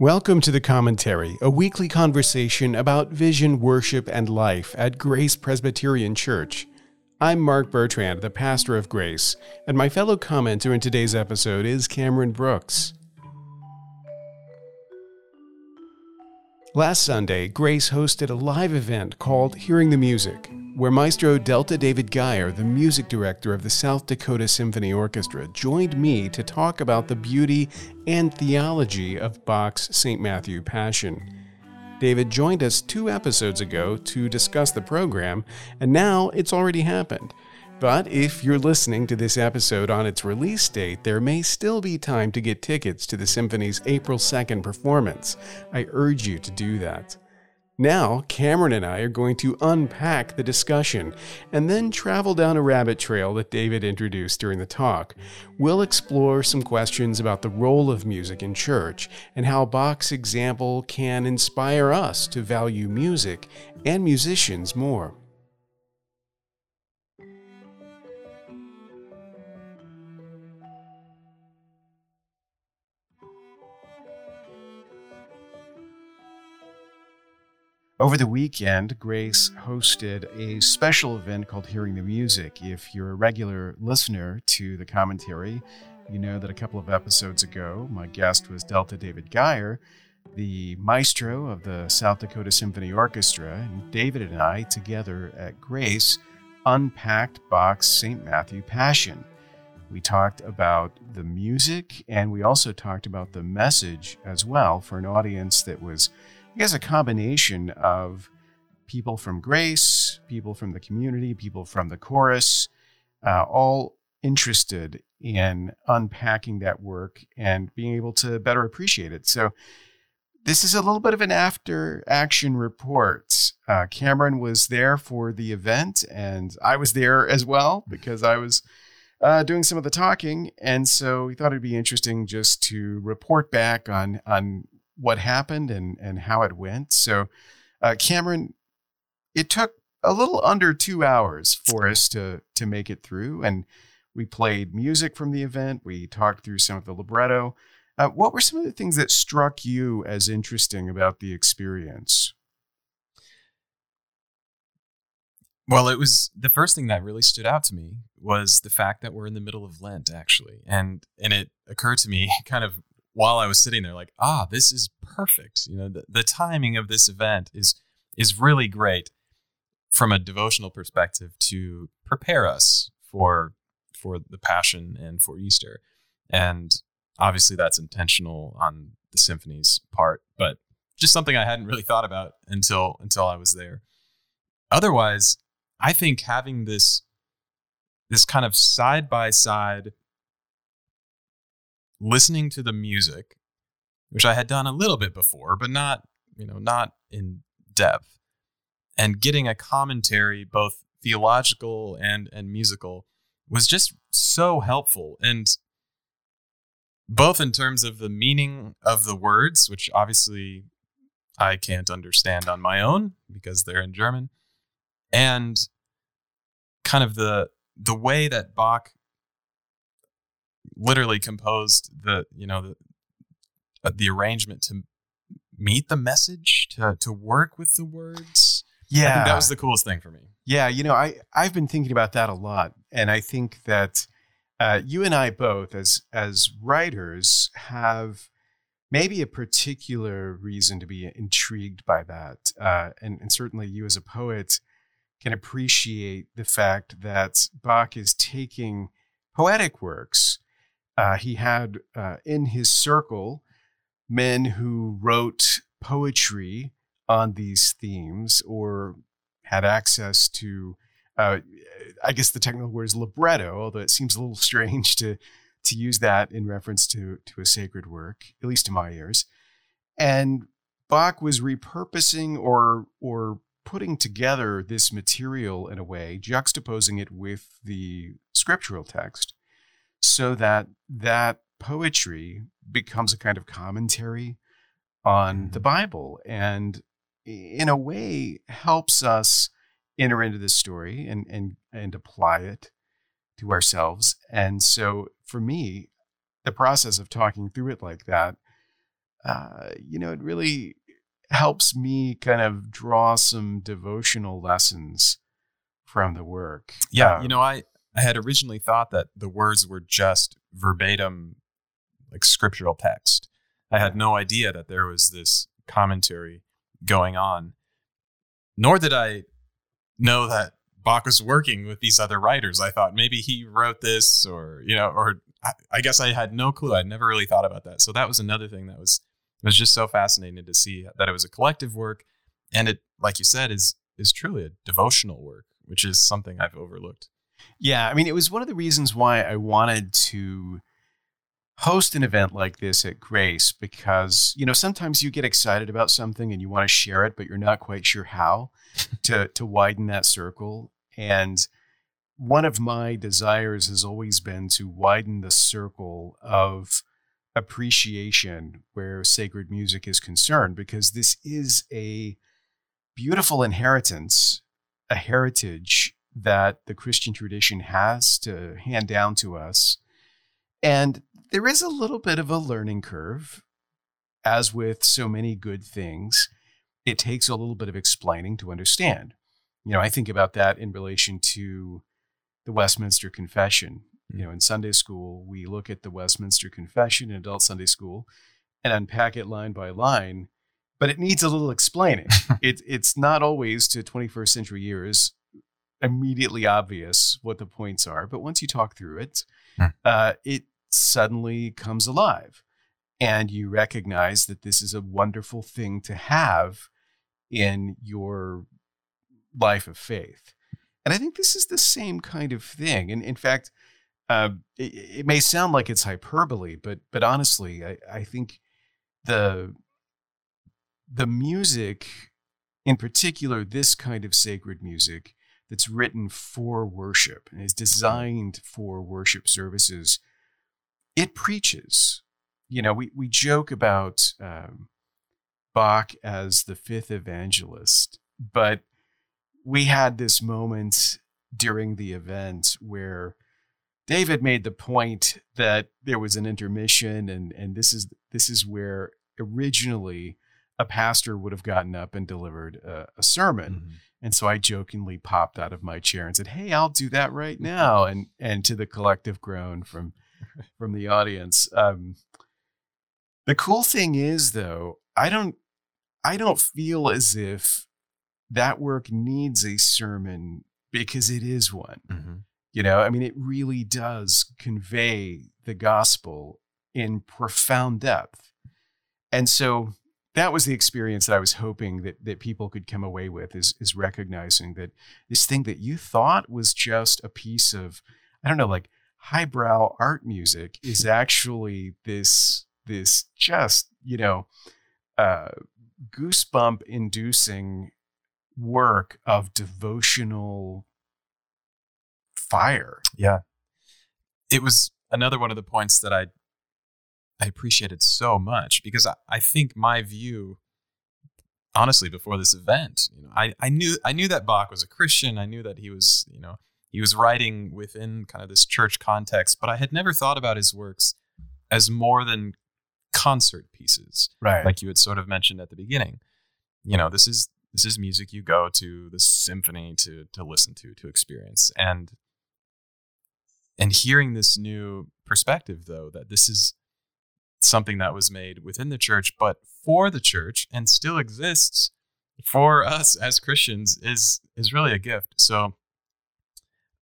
Welcome to the Commentary, a weekly conversation about vision, worship, and life at Grace Presbyterian Church. I'm Mark Bertrand, the pastor of Grace, and my fellow commenter in today's episode is Cameron Brooks. Last Sunday, Grace hosted a live event called Hearing the Music, where Maestro Delta David Gier, the music director of the South Dakota Symphony Orchestra, joined me to talk about the beauty and theology of Bach's St. Matthew Passion. David joined us two episodes ago to discuss the program, and now it's already happened. But if you're listening to this episode on its release date, there may still be time to get tickets to the symphony's April 2nd performance. I urge you to do that. Now, Cameron and I are going to unpack the discussion and then travel down a rabbit trail that David introduced during the talk. We'll explore some questions about the role of music in church and how Bach's example can inspire us to value music and musicians more. Over the weekend, Grace hosted a special event called Hearing the Music. If you're a regular listener to the commentary, you know that a couple of episodes ago, my guest was Delta David Gier, the maestro of the South Dakota Symphony Orchestra, and David and I, together at Grace, unpacked Bach's St. Matthew Passion. We talked about the music and we also talked about the message as well for an audience that was I guess a combination of people from Grace, people from the community, people from the chorus, uh, all interested in unpacking that work and being able to better appreciate it. So, this is a little bit of an after action report. Uh, Cameron was there for the event, and I was there as well because I was uh, doing some of the talking. And so we thought it'd be interesting just to report back on on what happened and and how it went. So, uh, Cameron, it took a little under two hours for us to to make it through, and we played music from the event. We talked through some of the libretto. Uh, what were some of the things that struck you as interesting about the experience? Well, it was the first thing that really stood out to me was the fact that we're in the middle of Lent, actually, and and it occurred to me kind of while I was sitting there, like, ah, this is perfect. You know, the, the timing of this event is is really great from a devotional perspective to prepare us for for the Passion and for Easter. And obviously, that's intentional on the symphony's part, but just something I hadn't really thought about until until I was there. Otherwise, I think having this this kind of side by side listening to the music, which I had done a little bit before, but not, you know, not in depth, and getting a commentary, both theological and and musical, was just so helpful. And both in terms of the meaning of the words, which obviously I can't understand on my own because they're in German, and kind of the the way that Bach literally composed the you know the uh, the arrangement to meet the message to to work with the words. Yeah that was the coolest thing for me. Yeah you know i i've been thinking about that a lot and i think that uh, you and i both as as writers have maybe a particular reason to be intrigued by that uh, and, and certainly you as a poet can appreciate the fact that bach is taking poetic works uh, he had uh, in his circle men who wrote poetry on these themes or had access to, uh, I guess the technical word is libretto, although it seems a little strange to to use that in reference to to a sacred work, at least to my ears. And Bach was repurposing or or putting together this material in a way, juxtaposing it with the scriptural text so that that poetry becomes a kind of commentary on the mm-hmm. Bible and in a way helps us enter into the story and and and apply it to ourselves. And so for me, the process of talking through it like that uh, you know, it really helps me kind of draw some devotional lessons from the work. Yeah, Um, you know, I I had originally thought that the words were just verbatim, like scriptural text. I had no idea that there was this commentary going on. Nor did I know that Bach was working with these other writers. I thought maybe he wrote this, or you know, or I, guess I had no clue. I'd never really thought about that. So that was another thing that was was just so fascinating to see that it was a collective work, and it, like you said, is is truly a devotional work, which is something I've overlooked. Yeah, I mean, it was one of the reasons why I wanted to host an event like this at Grace because, you know, sometimes you get excited about something and you want to share it, but you're not quite sure how to to widen that circle. And one of my desires has always been to widen the circle of appreciation where sacred music is concerned because this is a beautiful inheritance, a heritage that the Christian tradition has to hand down to us. And there is a little bit of a learning curve, as with so many good things. It takes a little bit of explaining to understand. You know, I think about that in relation to the Westminster Confession. You mm. know, in Sunday school, we look at the Westminster Confession in adult Sunday school and unpack it line by line, but it needs a little explaining. it, it's not always to 21st century ears immediately obvious what the points are, but once you talk through it, Hmm. uh, it suddenly comes alive. And you recognize that this is a wonderful thing to have in your life of faith. And I think this is the same kind of thing. And in fact, uh, it, it may sound like it's hyperbole, but but honestly, I, I think the the music, in particular, this kind of sacred music that's written for worship and is designed for worship services, it preaches. You know, we we joke about um, Bach as the fifth evangelist, but we had this moment during the event where David made the point that there was an intermission, and and this is this is where originally a pastor would have gotten up and delivered a, a sermon, and so I jokingly popped out of my chair and said, "Hey, I'll do that right now," and and to the collective groan from from the audience. Um, the cool thing is, though, I don't I don't feel as if that work needs a sermon because it is one. Mhm. You know, I mean, it really does convey the gospel in profound depth. And so that was the experience that I was hoping that, that people could come away with is, is recognizing that this thing that you thought was just a piece of, I don't know, like highbrow art music is actually this, this just, you know, uh, goosebump inducing work of devotional fire. Yeah. It was another one of the points that I I appreciated so much because I, I think my view honestly before this event, you know, I, I knew I knew that Bach was a Christian. I knew that he was, you know, he was writing within kind of this church context, but I had never thought about his works as more than concert pieces Right. like you had sort of mentioned at the beginning. You know, this is this is music you go to the symphony to to listen to to experience and and hearing this new perspective though that this is something that was made within the church but for the church and still exists for us as Christians is is really a gift. So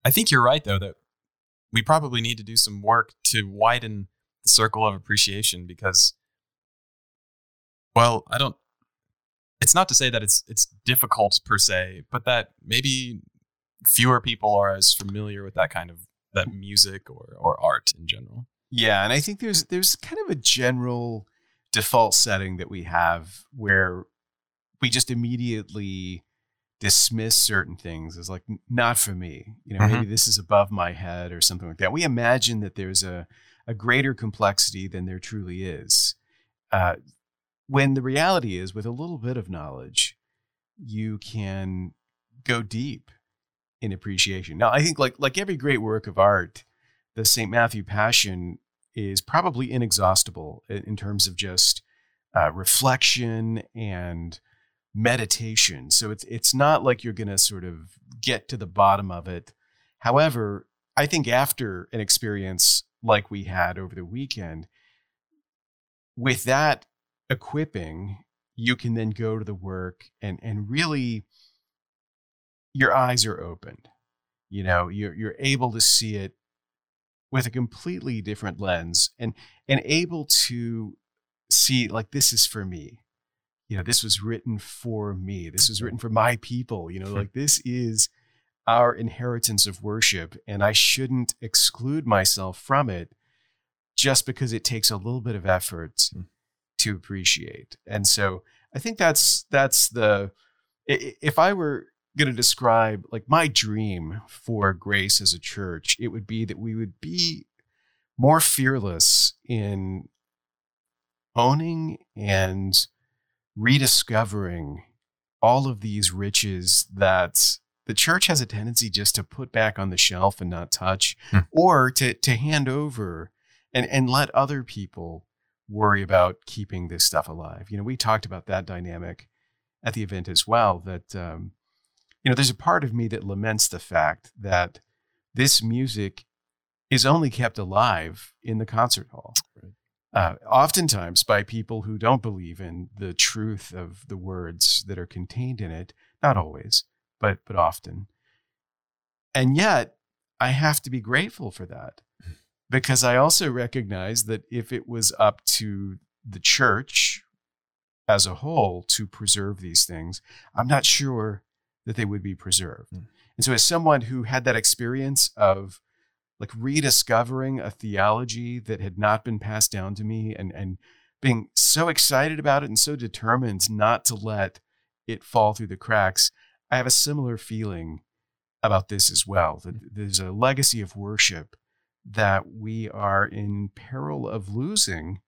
I think you're right though that we probably need to do some work to widen the circle of appreciation because well, I don't it's not to say that it's it's difficult per se, but that maybe fewer people are as familiar with that kind of that music or or art in general. Yeah, and I think there's there's kind of a general default setting that we have where we just immediately dismiss certain things as like not for me. You know, Mhm. maybe this is above my head or something like that. We imagine that there's a a greater complexity than there truly is. Uh, when the reality is, with a little bit of knowledge, you can go deep in appreciation. Now, I think like like every great work of art, the St. Matthew Passion is probably inexhaustible in terms of just uh, reflection and meditation. So it's it's not like you're going to sort of get to the bottom of it. However, I think after an experience like we had over the weekend, with that equipping, you can then go to the work and and really your eyes are opened. You know, you're you're able to see it with a completely different lens and and able to see like this is for me. You know this was written for me. This was written for my people you know like this is our inheritance of worship and i shouldn't exclude myself from it just because it takes a little bit of effort mm. to appreciate. And so i think that's that's the if i were going to describe like my dream for grace as a church it would be that we would be more fearless in owning and rediscovering all of these riches that the church has a tendency just to put back on the shelf and not touch hmm. or to, to hand over and, and let other people worry about keeping this stuff alive. You know, we talked about that dynamic at the event as well that, um, you know, there's a part of me that laments the fact that this music is only kept alive in the concert hall. Right uh, oftentimes by people who don't believe in the truth of the words that are contained in it. Not always, but but often. And yet, I have to be grateful for that because I also recognize that if it was up to the church as a whole to preserve these things, I'm not sure that they would be preserved. Mm. And so, as someone who had that experience of like rediscovering a theology that had not been passed down to me and and being so excited about it and so determined not to let it fall through the cracks i have a similar feeling about this as well that there's a legacy of worship that we are in peril of losing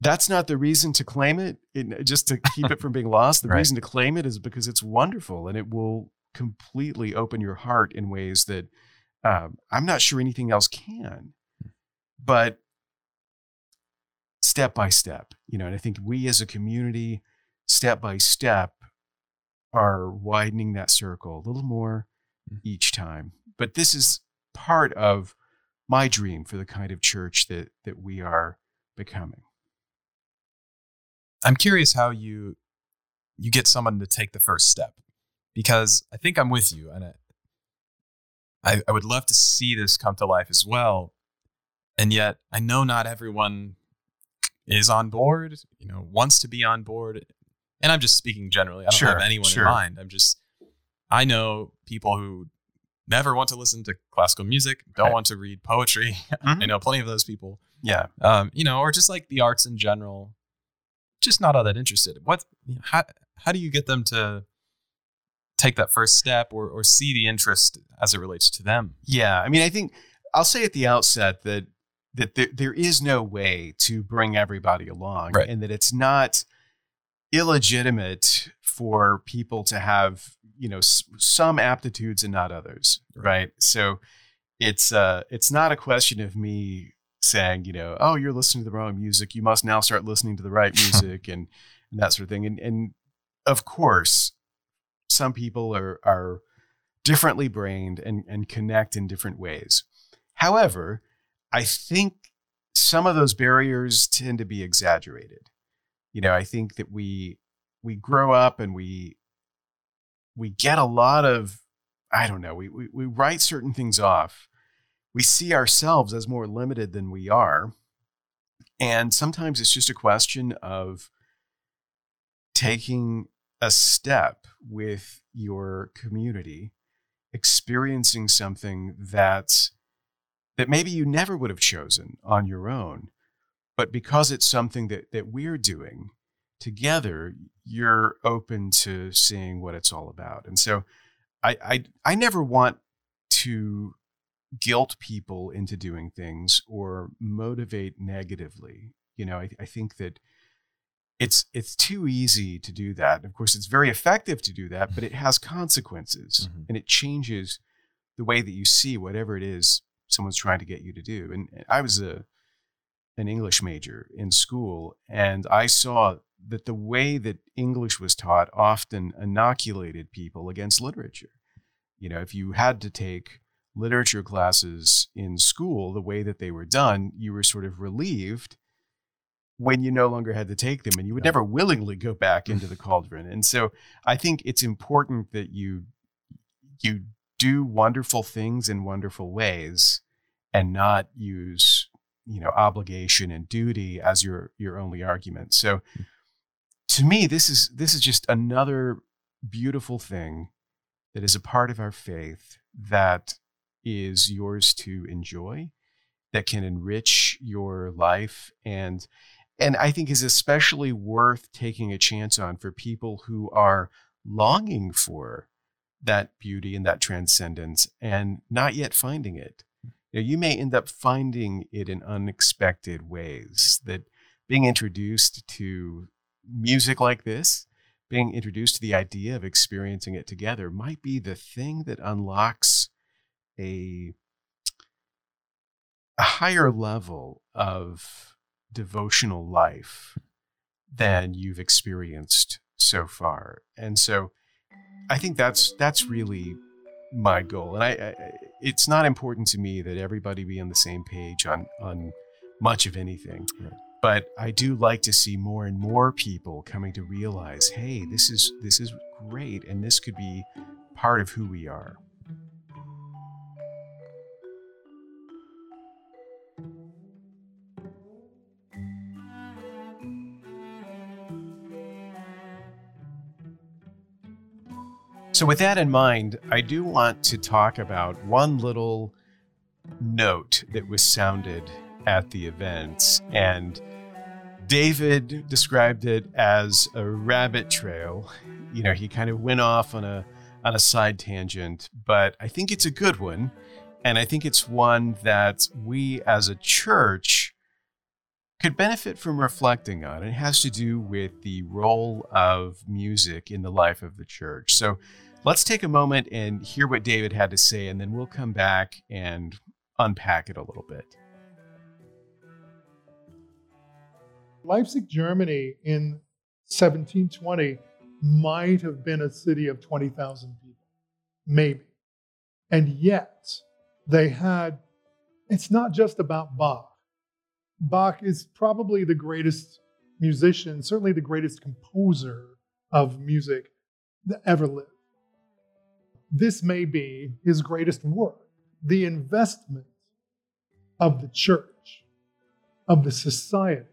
that's not the reason to claim it, it just to keep it from being lost the right. reason to claim it is because it's wonderful and it will completely open your heart in ways that um, I'm not sure anything else can, but step by step, you know, and I think we as a community, step by step, are widening that circle a little more hmm. each time. But this is part of my dream for the kind of church that that we are becoming. I'm curious how you you get someone to take the first step because I think I'm with you and I, I, I would love to see this come to life as well. And yet I know not everyone is on board, you know, wants to be on board. And I'm just speaking generally. I don't sure, have anyone sure. in mind. I'm just I know people who never want to listen to classical music, don't right. want to read poetry. Mm-hmm. I know plenty of those people. Yeah. Um, you know, or just like the arts in general, just not all that interested. What how how do you get them to take that first step or, or see the interest as it relates to them. Yeah. I mean, I think I'll say at the outset that that there, there is no way to bring everybody along right. and that it's not illegitimate for people to have you know s- some aptitudes and not others right, right? so it's uh it's not a question of me saying you know oh you're listening to the wrong music you must now start listening to the right music and, and that sort of thing and and of course some people are are differently brained and, and connect in different ways. However, I think some of those barriers tend to be exaggerated. You know, I think that we we grow up and we we get a lot of I don't know, we, we, we write certain things off. We see ourselves as more limited than we are. And sometimes it's just a question of taking a step with your community, experiencing something that's that maybe you never would have chosen on your own, but because it's something that that we're doing together, you're open to seeing what it's all about. And so I I, I never want to guilt people into doing things or motivate negatively. You know, I, I think that it's it's too easy to do that. Of course, it's very effective to do that, but it has consequences mm-hmm. and it changes the way that you see whatever it is someone's trying to get you to do. And I was a an English major in school, and I saw that the way that English was taught often inoculated people against literature. You know, if you had to take literature classes in school the way that they were done, you were sort of relieved when you no longer had to take them and you would never willingly go back into the cauldron. And so I think it's important that you you do wonderful things in wonderful ways and not use you know obligation and duty as your your only argument. So to me this is this is just another beautiful thing that is a part of our faith that is yours to enjoy that can enrich your life and and I think is especially worth taking a chance on for people who are longing for that beauty and that transcendence and not yet finding it. You, know, you may end up finding it in unexpected ways that being introduced to music like this, being introduced to the idea of experiencing it together might be the thing that unlocks a a higher level of devotional life than you've experienced so far. And so I think that's that's really my goal. And I, I, it's not important to me that everybody be on the same page on on much of anything. Right. But I do like to see more and more people coming to realize, hey, this is this is great and this could be part of who we are. So, with that in mind, I do want to talk about one little note that was sounded at the event. And David described it as a rabbit trail. You know, he kind of went off on a on a side tangent, but I think it's a good one. And I think it's one that we as a church could benefit from reflecting on. It has to do with the role of music in the life of the church. So Let's take a moment and hear what David had to say, and then we'll come back and unpack it a little bit. Leipzig, Germany in 1720 might have been a city of 20,000 people, maybe. And yet, they had, it's not just about Bach. Bach is probably the greatest musician, certainly the greatest composer of music that ever lived this may be his greatest work. The investment of the church, of the society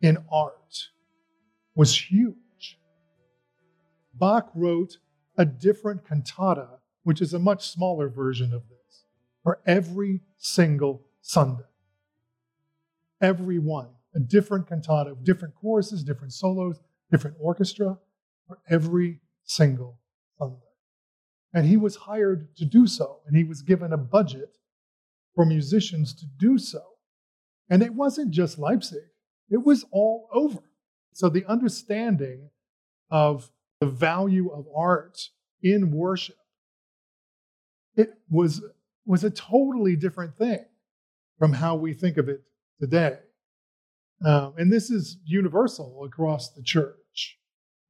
in art was huge. Bach wrote a different cantata, which is a much smaller version of this, for every single Sunday. Every one, a different cantata, of different choruses, different solos, different orchestra, for every single Sunday. And he was hired to do so, and he was given a budget for musicians to do so. And it wasn't just Leipzig, it was all over. So the understanding of the value of art in worship it was, was a totally different thing from how we think of it today. Um, and this is universal across the church.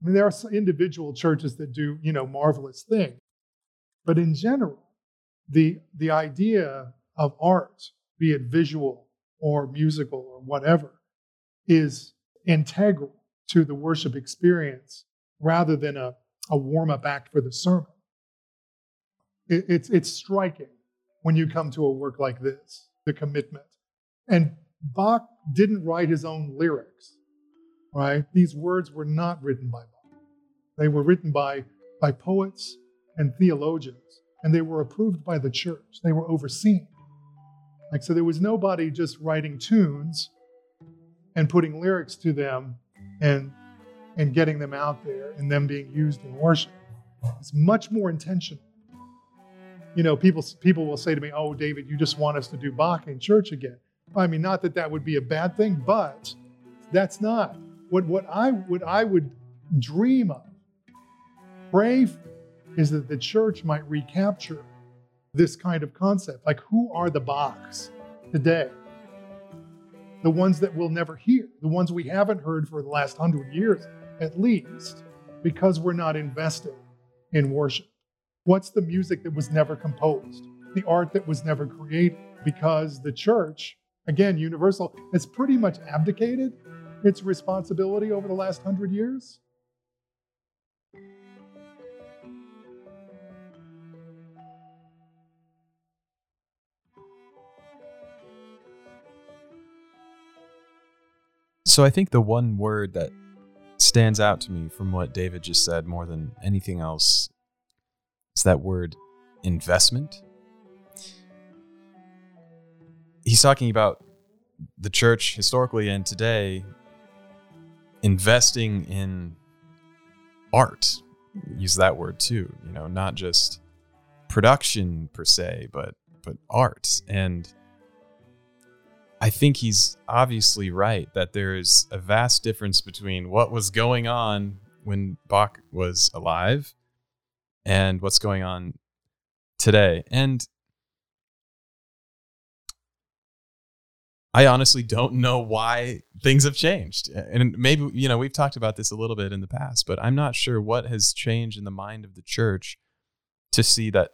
I mean, there are individual churches that do, you know, marvelous things. But in general, the, the idea of art, be it visual or musical or whatever, is integral to the worship experience rather than a, a warm up act for the sermon. It, it's, it's striking when you come to a work like this, the commitment. And Bach didn't write his own lyrics, right? These words were not written by Bach. They were written by, by poets and theologians, and they were approved by the church. They were overseen. Like, so there was nobody just writing tunes and putting lyrics to them and, and getting them out there and them being used in worship. It's much more intentional. You know, people, people will say to me, Oh, David, you just want us to do Bach in church again. I mean, not that that would be a bad thing, but that's not what, what, I, what I would dream of. Pray is that the church might recapture this kind of concept. Like, who are the Bachs today? the ones that we'll never hear, the ones we haven't heard for the last hundred years at least, because we're not investing in worship? What's the music that was never composed, the art that was never created? Because the church, again, universal, has pretty much abdicated its responsibility over the last hundred years. So I think the one word that stands out to me from what David just said more than anything else is that word investment. He's talking about the church historically and today investing in art. Use that word too, you know, not just production per se, but but art. And I think he's obviously right that there is a vast difference between what was going on when Bach was alive and what's going on today. And I honestly don't know why things have changed. And maybe, you know, we've talked about this a little bit in the past, but I'm not sure what has changed in the mind of the church to see that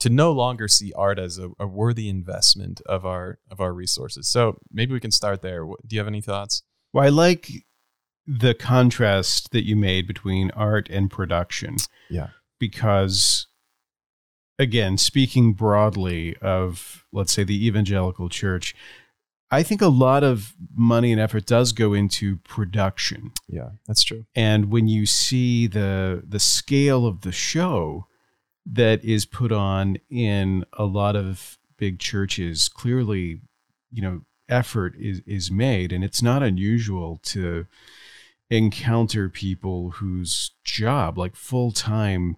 to no longer see art as a, a, worthy investment of our of our resources. So maybe we can start there. Do you have any thoughts? Well, I like the contrast that you made between art and production. Yeah. Because again, speaking broadly of let's say the evangelical church, I think a lot of money and effort does go into production. Yeah, that's true. And when you see the the scale of the show, that is put on in a lot of big churches clearly you know effort is is made and it's not unusual to encounter people whose job like full-time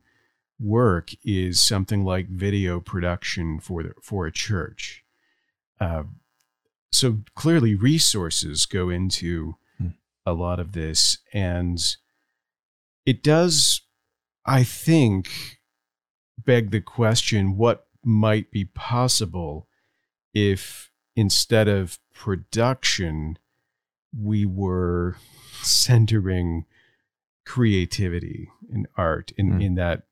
work is something like video production for the, for a church uh, so clearly resources go into hmm. a lot of this and it does i think beg the question what might be possible if instead of production, we were centering creativity and art in, mm. in that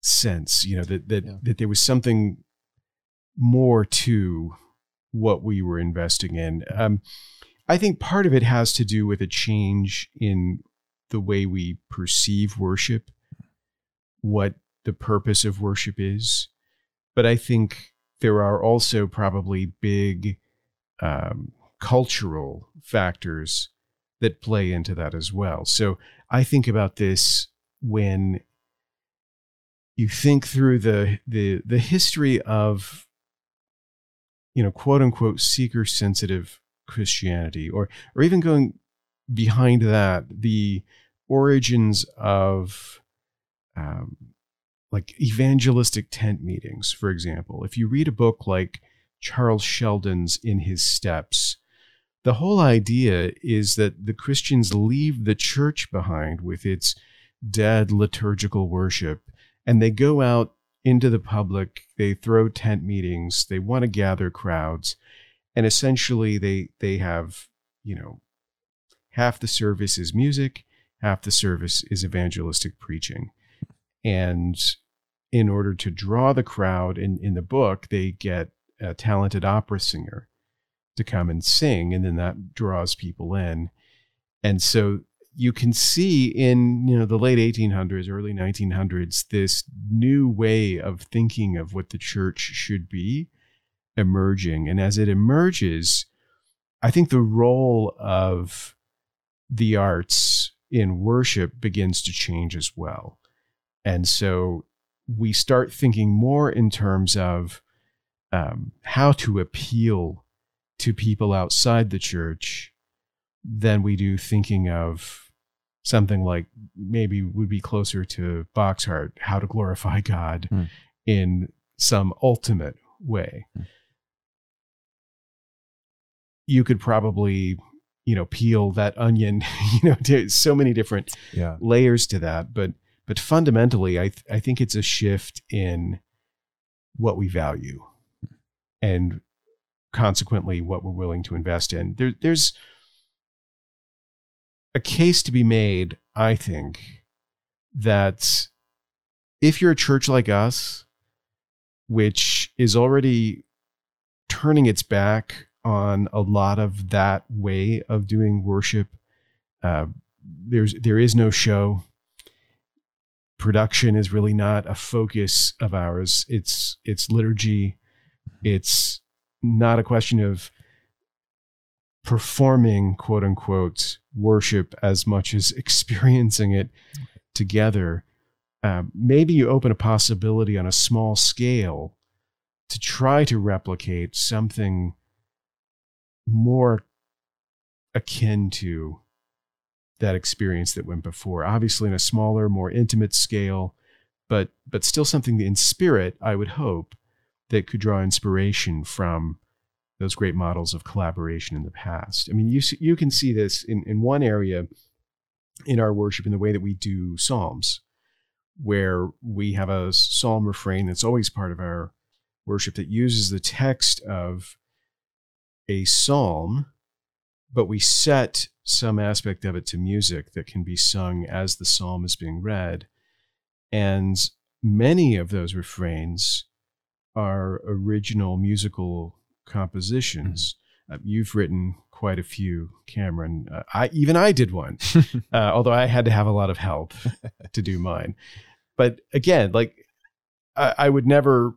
sense, you know, that, that, yeah. that there was something more to what we were investing in. Um, I think part of it has to do with a change in the way we perceive worship, what the purpose of worship is. But I think there are also probably big um, cultural factors that play into that as well. So I think about this when you think through the the the history of you know quote unquote seeker sensitive Christianity or or even going behind that the origins of um, like evangelistic tent meetings, for example. If you read a book like Charles Sheldon's In His Steps, the whole idea is that the Christians leave the church behind with its dead liturgical worship and they go out into the public, they throw tent meetings, they want to gather crowds, and essentially they they have, you know, half the service is music, half the service is evangelistic preaching. And in order to draw the crowd in, in the book, they get a talented opera singer to come and sing, and then that draws people in. And so you can see in you know the late 1800s, early 1900s, this new way of thinking of what the church should be emerging. And as it emerges, I think the role of the arts in worship begins to change as well. And so we start thinking more in terms of um, how to appeal to people outside the church than we do thinking of something like maybe would be closer to Bach's art, how to glorify God mm. in some ultimate way. Mm. You could probably, you know, peel that onion, you know, to so many different yeah. layers to that, but but fundamentally, I, th- I think it's a shift in what we value. And consequently what we're willing to invest in. There, there's a case to be made, I think, that if you're a church like us, which is already turning its back on a lot of that way of doing worship, uh, there's there is no show. Production is really not a focus of ours. It's it's liturgy. It's not a question of performing quote unquote worship as much as experiencing it together. Uh, maybe you open a possibility on a small scale to try to replicate something more akin to that experience that went before. Obviously, in a smaller, more intimate scale, but but still something in spirit. I would hope that could draw inspiration from those great models of collaboration in the past. I mean, you you can see this in in one area in our worship in the way that we do psalms, where we have a psalm refrain that's always part of our worship that uses the text of a psalm, but we set some aspect of it to music that can be sung as the psalm is being read. And many of those refrains are original musical compositions. Mm-hmm. Uh, you've written quite a few, Cameron. Uh, I even I did one, uh, although I had to have a lot of help to do mine. But again, like I, I, would never,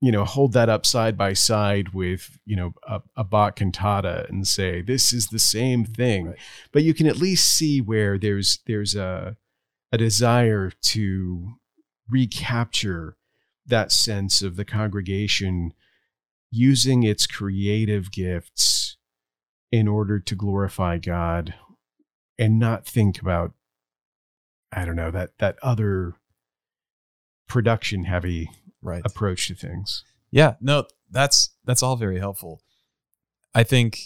you know, hold that up side by side with you know a, a Bach cantata and say this is the same thing. Right. But you can at least see where there's there's a a desire to recapture that sense of the congregation using its creative gifts in order to glorify God and not think about I don't know that that other production heavy right. approach to things. Yeah, no, that's that's all very helpful. I think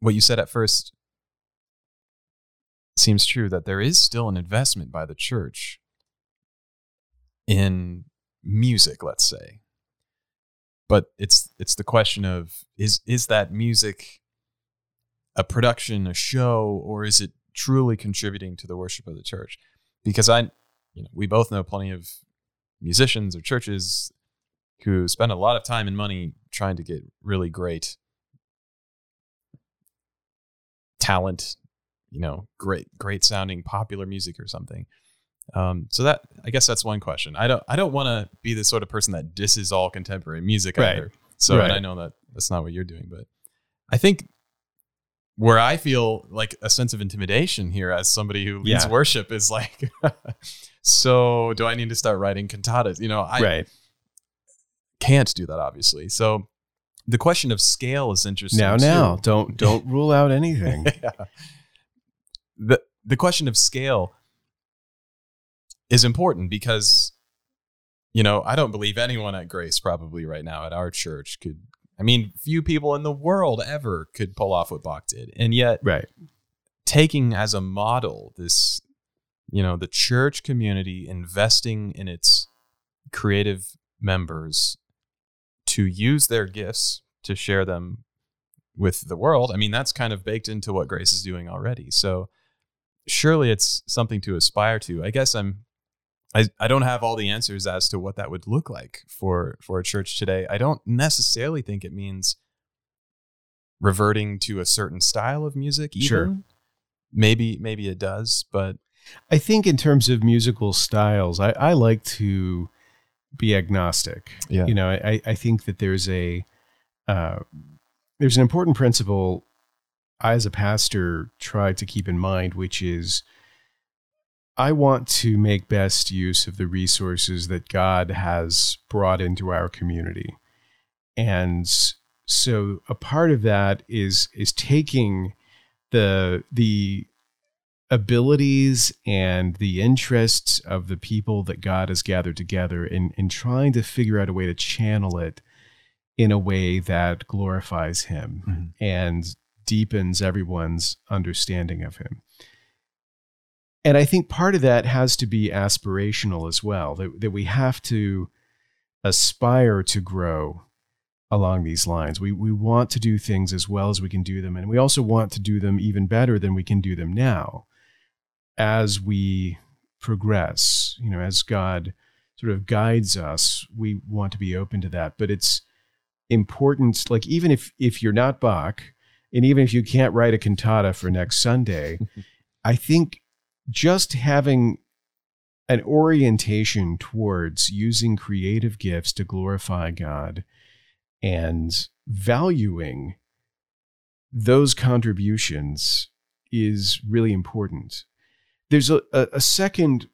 what you said at first seems true that there is still an investment by the church in music, let's say. But it's it's the question of is is that music a production, a show, or is it truly contributing to the worship of the church? Because I you know, we both know plenty of musicians or churches who spend a lot of time and money trying to get really great talent, you know, great great sounding popular music or something. Um, so that I guess that's one question. I don't I don't want to be the sort of person that disses all contemporary music right. either. So right. and I know that that's not what you're doing, but I think where I feel like a sense of intimidation here as somebody who leads yeah. worship is like, so do I need to start writing cantatas? You know, I right. can't do that obviously. So the question of scale is interesting. Now, too. now, don't don't rule out anything. yeah. The the question of scale is important because you know i don't believe anyone at grace probably right now at our church could i mean few people in the world ever could pull off what bach did. And yet right. taking as a model this you know the church community investing in its creative members to use their gifts to share them with the world i mean that's kind of baked into what grace is doing already. So surely it's something to aspire to. I guess i'm I, I don't have all the answers as to what that would look like for for a church today. I don't necessarily think it means reverting to a certain style of music. Even. Sure, maybe maybe it does, but I think in terms of musical styles, I, I like to be agnostic. Yeah, you know, I I think that there's a uh, there's an important principle I as a pastor try to keep in mind, which is I want to make best use of the resources that God has brought into our community. And so a part of that is is taking the the abilities and the interests of the people that God has gathered together and, and trying to figure out a way to channel it in a way that glorifies him mm-hmm. and deepens everyone's understanding of him. And I think part of that has to be aspirational as well, that, that we have to aspire to grow along these lines. We we want to do things as well as we can do them, and we also want to do them even better than we can do them now. As we progress, you know, as God sort of guides us, we want to be open to that. But it's important, like even if if you're not Bach, and even if you can't write a cantata for next Sunday, I think just having an orientation towards using creative gifts to glorify God and valuing those contributions is really important. There's a, a, second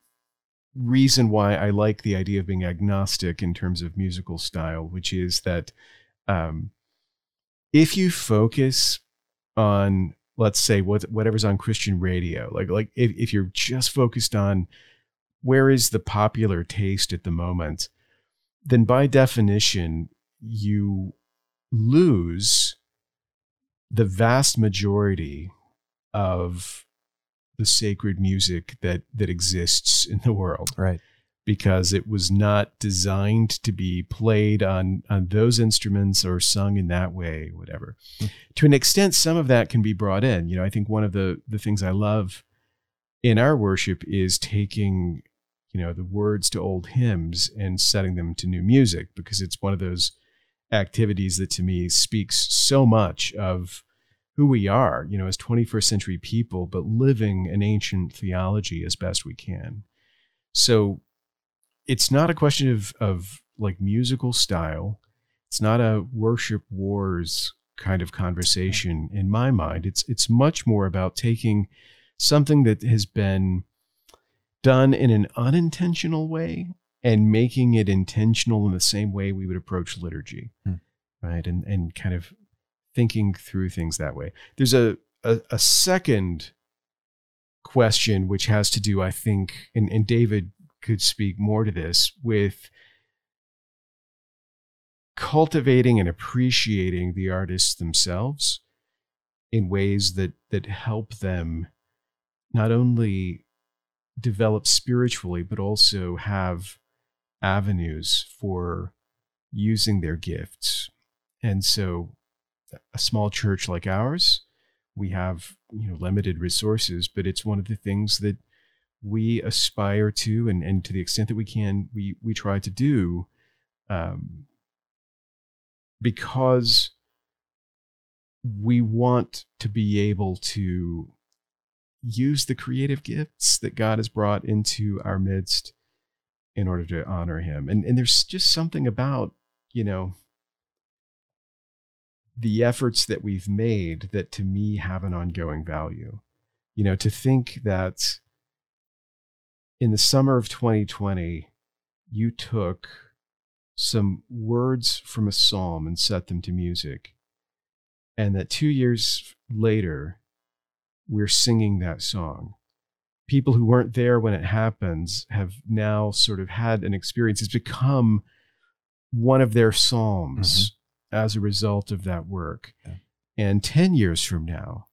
reason why I like the idea of being agnostic in terms of musical style, which is that um, if you focus on, let's say, what, whatever's on Christian radio, like like if, if you're just focused on where is the popular taste at the moment, then by definition, you lose the vast majority of the sacred music that that exists in the world. Right because it was not designed to be played on on those instruments or sung in that way whatever mm. to an extent some of that can be brought in you know i think one of the the things i love in our worship is taking you know the words to old hymns and setting them to new music because it's one of those activities that to me speaks so much of who we are, you know, as 21st century people, but living an ancient theology as best we can. So it's not a question of, of like musical style. It's not a worship wars kind of conversation in my mind. It's it's much more about taking something that has been done in an unintentional way and making it intentional in the same way we would approach liturgy. Hmm. Right. And and kind of thinking through things that way. There's a, a, a second question which has to do, I think, and, and David could speak more to this with cultivating and appreciating the artists themselves in ways that that help them not only develop spiritually but also have avenues for using their gifts. And so a small church like ours, we have you know limited resources, but it's one of the things that we aspire to, and, and to the extent that we can, we we try to do, um, because we want to be able to use the creative gifts that God has brought into our midst in order to honor Him. And and there's just something about you know the efforts that we've made that to me have an ongoing value. You know, to think that in the summer of 2020, you took some words from a psalm and set them to music, and that two years later, we're singing that song. People who weren't there when it happens have now sort of had an experience. It's become one of their psalms. Mm-hmm as a result of that work. Yeah. And 10 years from now,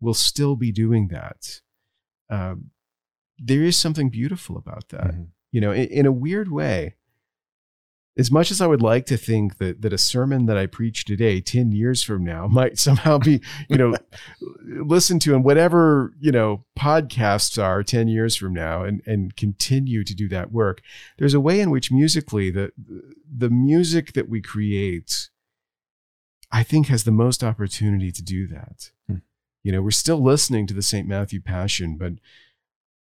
we'll still be doing that. Um, there is something beautiful about that. Mm-hmm. You know, in, in, a weird way, as much as I would like to think that that a sermon that I preach today, 10 years from now, might somehow be, you know, listened to in whatever, you know, podcasts are 10 years from now and, and continue to do that work. There's a way in which musically the the music that we create I think has the most opportunity to do that. Hmm. You know, we're still listening to the St. Matthew Passion, but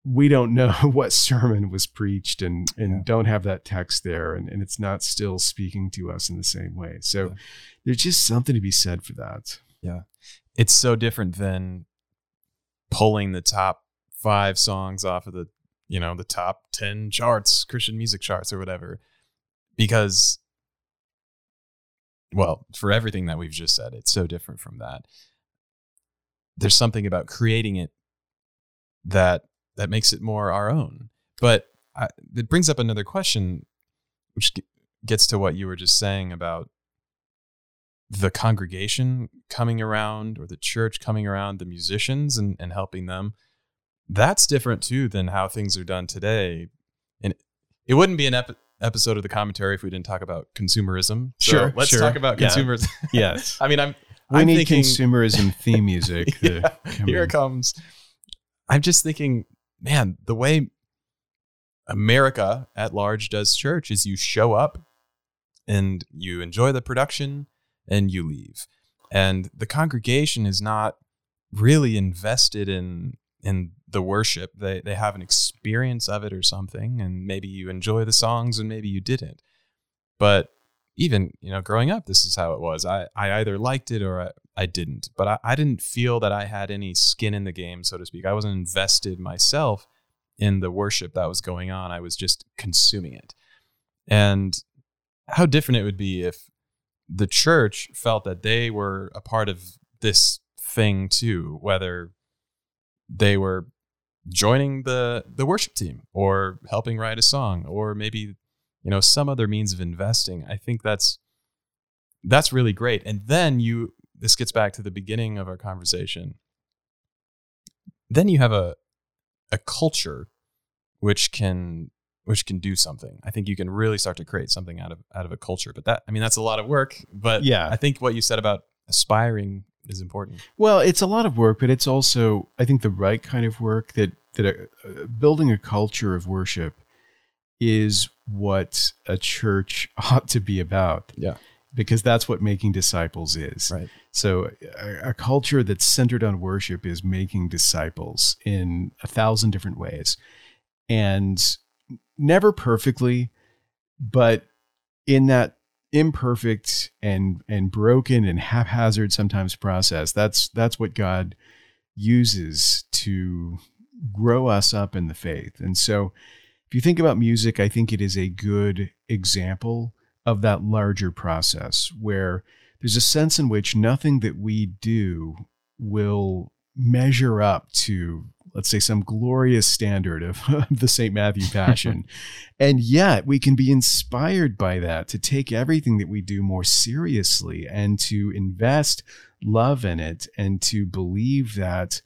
we don't know what sermon was preached and, and yeah. don't have that text there. And, and it's not still speaking to us in the same way. So yeah. there's just something to be said for that. Yeah. It's so different than pulling the top five songs off of the, you know, the top 10 charts, Christian music charts or whatever, because well, for everything that we've just said, it's so different from that. There's something about creating it that that makes it more our own. But I, it brings up another question, which gets to what you were just saying about the congregation coming around or the church coming around the musicians and, and helping them. That's different too than how things are done today. And it wouldn't be an ep- episode of the commentary if we didn't talk about consumerism. So Sure, let's sure. talk about Yeah. consumerism. Yes. I mean, I'm We I'm need thinking consumerism theme music. Yeah, here it comes. I'm just thinking, man, the way America at large does church is you show up and you enjoy the production and you leave. And the congregation is not really invested in in the worship. They they have an experience of it or something, and maybe you enjoy the songs and maybe you didn't. But even, you know, growing up, this is how it was. I, I either liked it or I, I didn't. But I, I didn't feel that I had any skin in the game, so to speak. I wasn't invested myself in the worship that was going on. I was just consuming it. And how different it would be if the church felt that they were a part of this thing too, whether they were joining the the worship team or helping write a song or maybe you know some other means of investing i think that's that's really great and then you this gets back to the beginning of our conversation then you have a a culture which can which can do something i think you can really start to create something out of out of a culture but that i mean that's a lot of work but Yeah. i think what you said about aspiring is important Well, it's a lot of work, but it's also, I think, the right kind of work that that uh, uh, building a culture of worship is what a church ought to be about. Yeah. Because that's what making disciples is. Right. So a, a culture that's centered on worship is making disciples in a thousand different ways. And never perfectly, but in that imperfect and and broken and haphazard sometimes process that's that's what god uses to grow us up in the faith and so if you think about music i think it is a good example of that larger process where there's a sense in which nothing that we do will measure up to let's say some glorious standard of, the st matthew passion. And yet we can be inspired by that to take everything that we do more seriously and to invest love in it and to believe that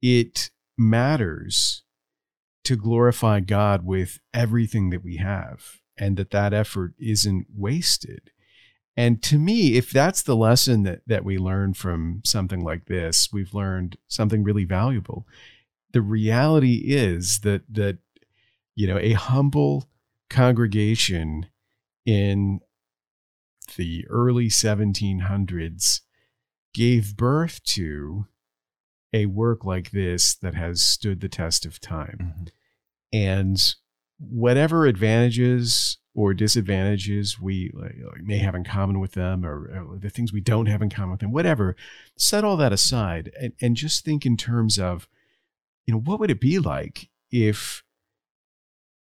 it matters to glorify God with everything that we have and that that effort isn't wasted. And to me, if that's the lesson that, that we learn from something like this, we've learned something really valuable. The reality is that that you know, a humble congregation in the early 1700s gave birth to a work like this that has stood the test of time. Mm-hmm. And whatever advantages or disadvantages we may have in common with them, or, or the things we don't have in common with them, whatever, set all that aside and, and just think in terms of, you know, what would it be like if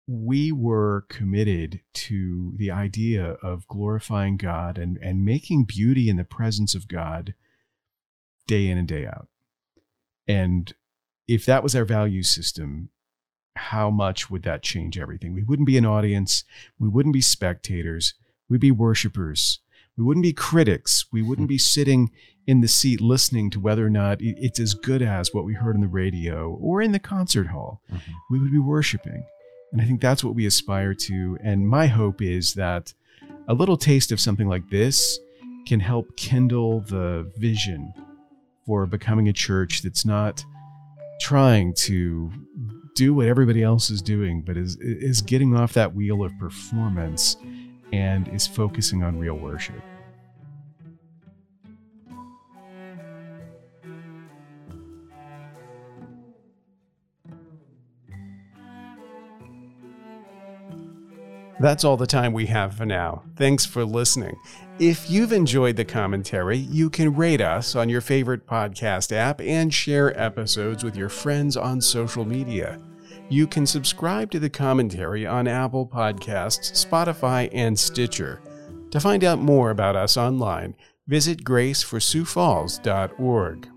we were committed to the idea of glorifying God and, and making beauty in the presence of God day in and day out. And if that was our value system, how much would that change everything? We wouldn't be an audience, we wouldn't be spectators, we'd be worshipers. We wouldn't be critics. We wouldn't hmm. be sitting in the seat listening to whether or not it's as good as what we heard on the radio or in the concert hall. Mm-hmm. We would be worshiping. And I think that's what we aspire to. And my hope is that a little taste of something like this can help kindle the vision for becoming a church that's not trying to do what everybody else is doing, but is is getting off that wheel of performance and is focusing on real worship. That's all the time we have for now. Thanks for listening. If you've enjoyed the commentary, you can rate us on your favorite podcast app and share episodes with your friends on social media. You can subscribe to the commentary on Apple Podcasts, Spotify, and Stitcher. To find out more about us online, visit graceforsiouxfalls.org.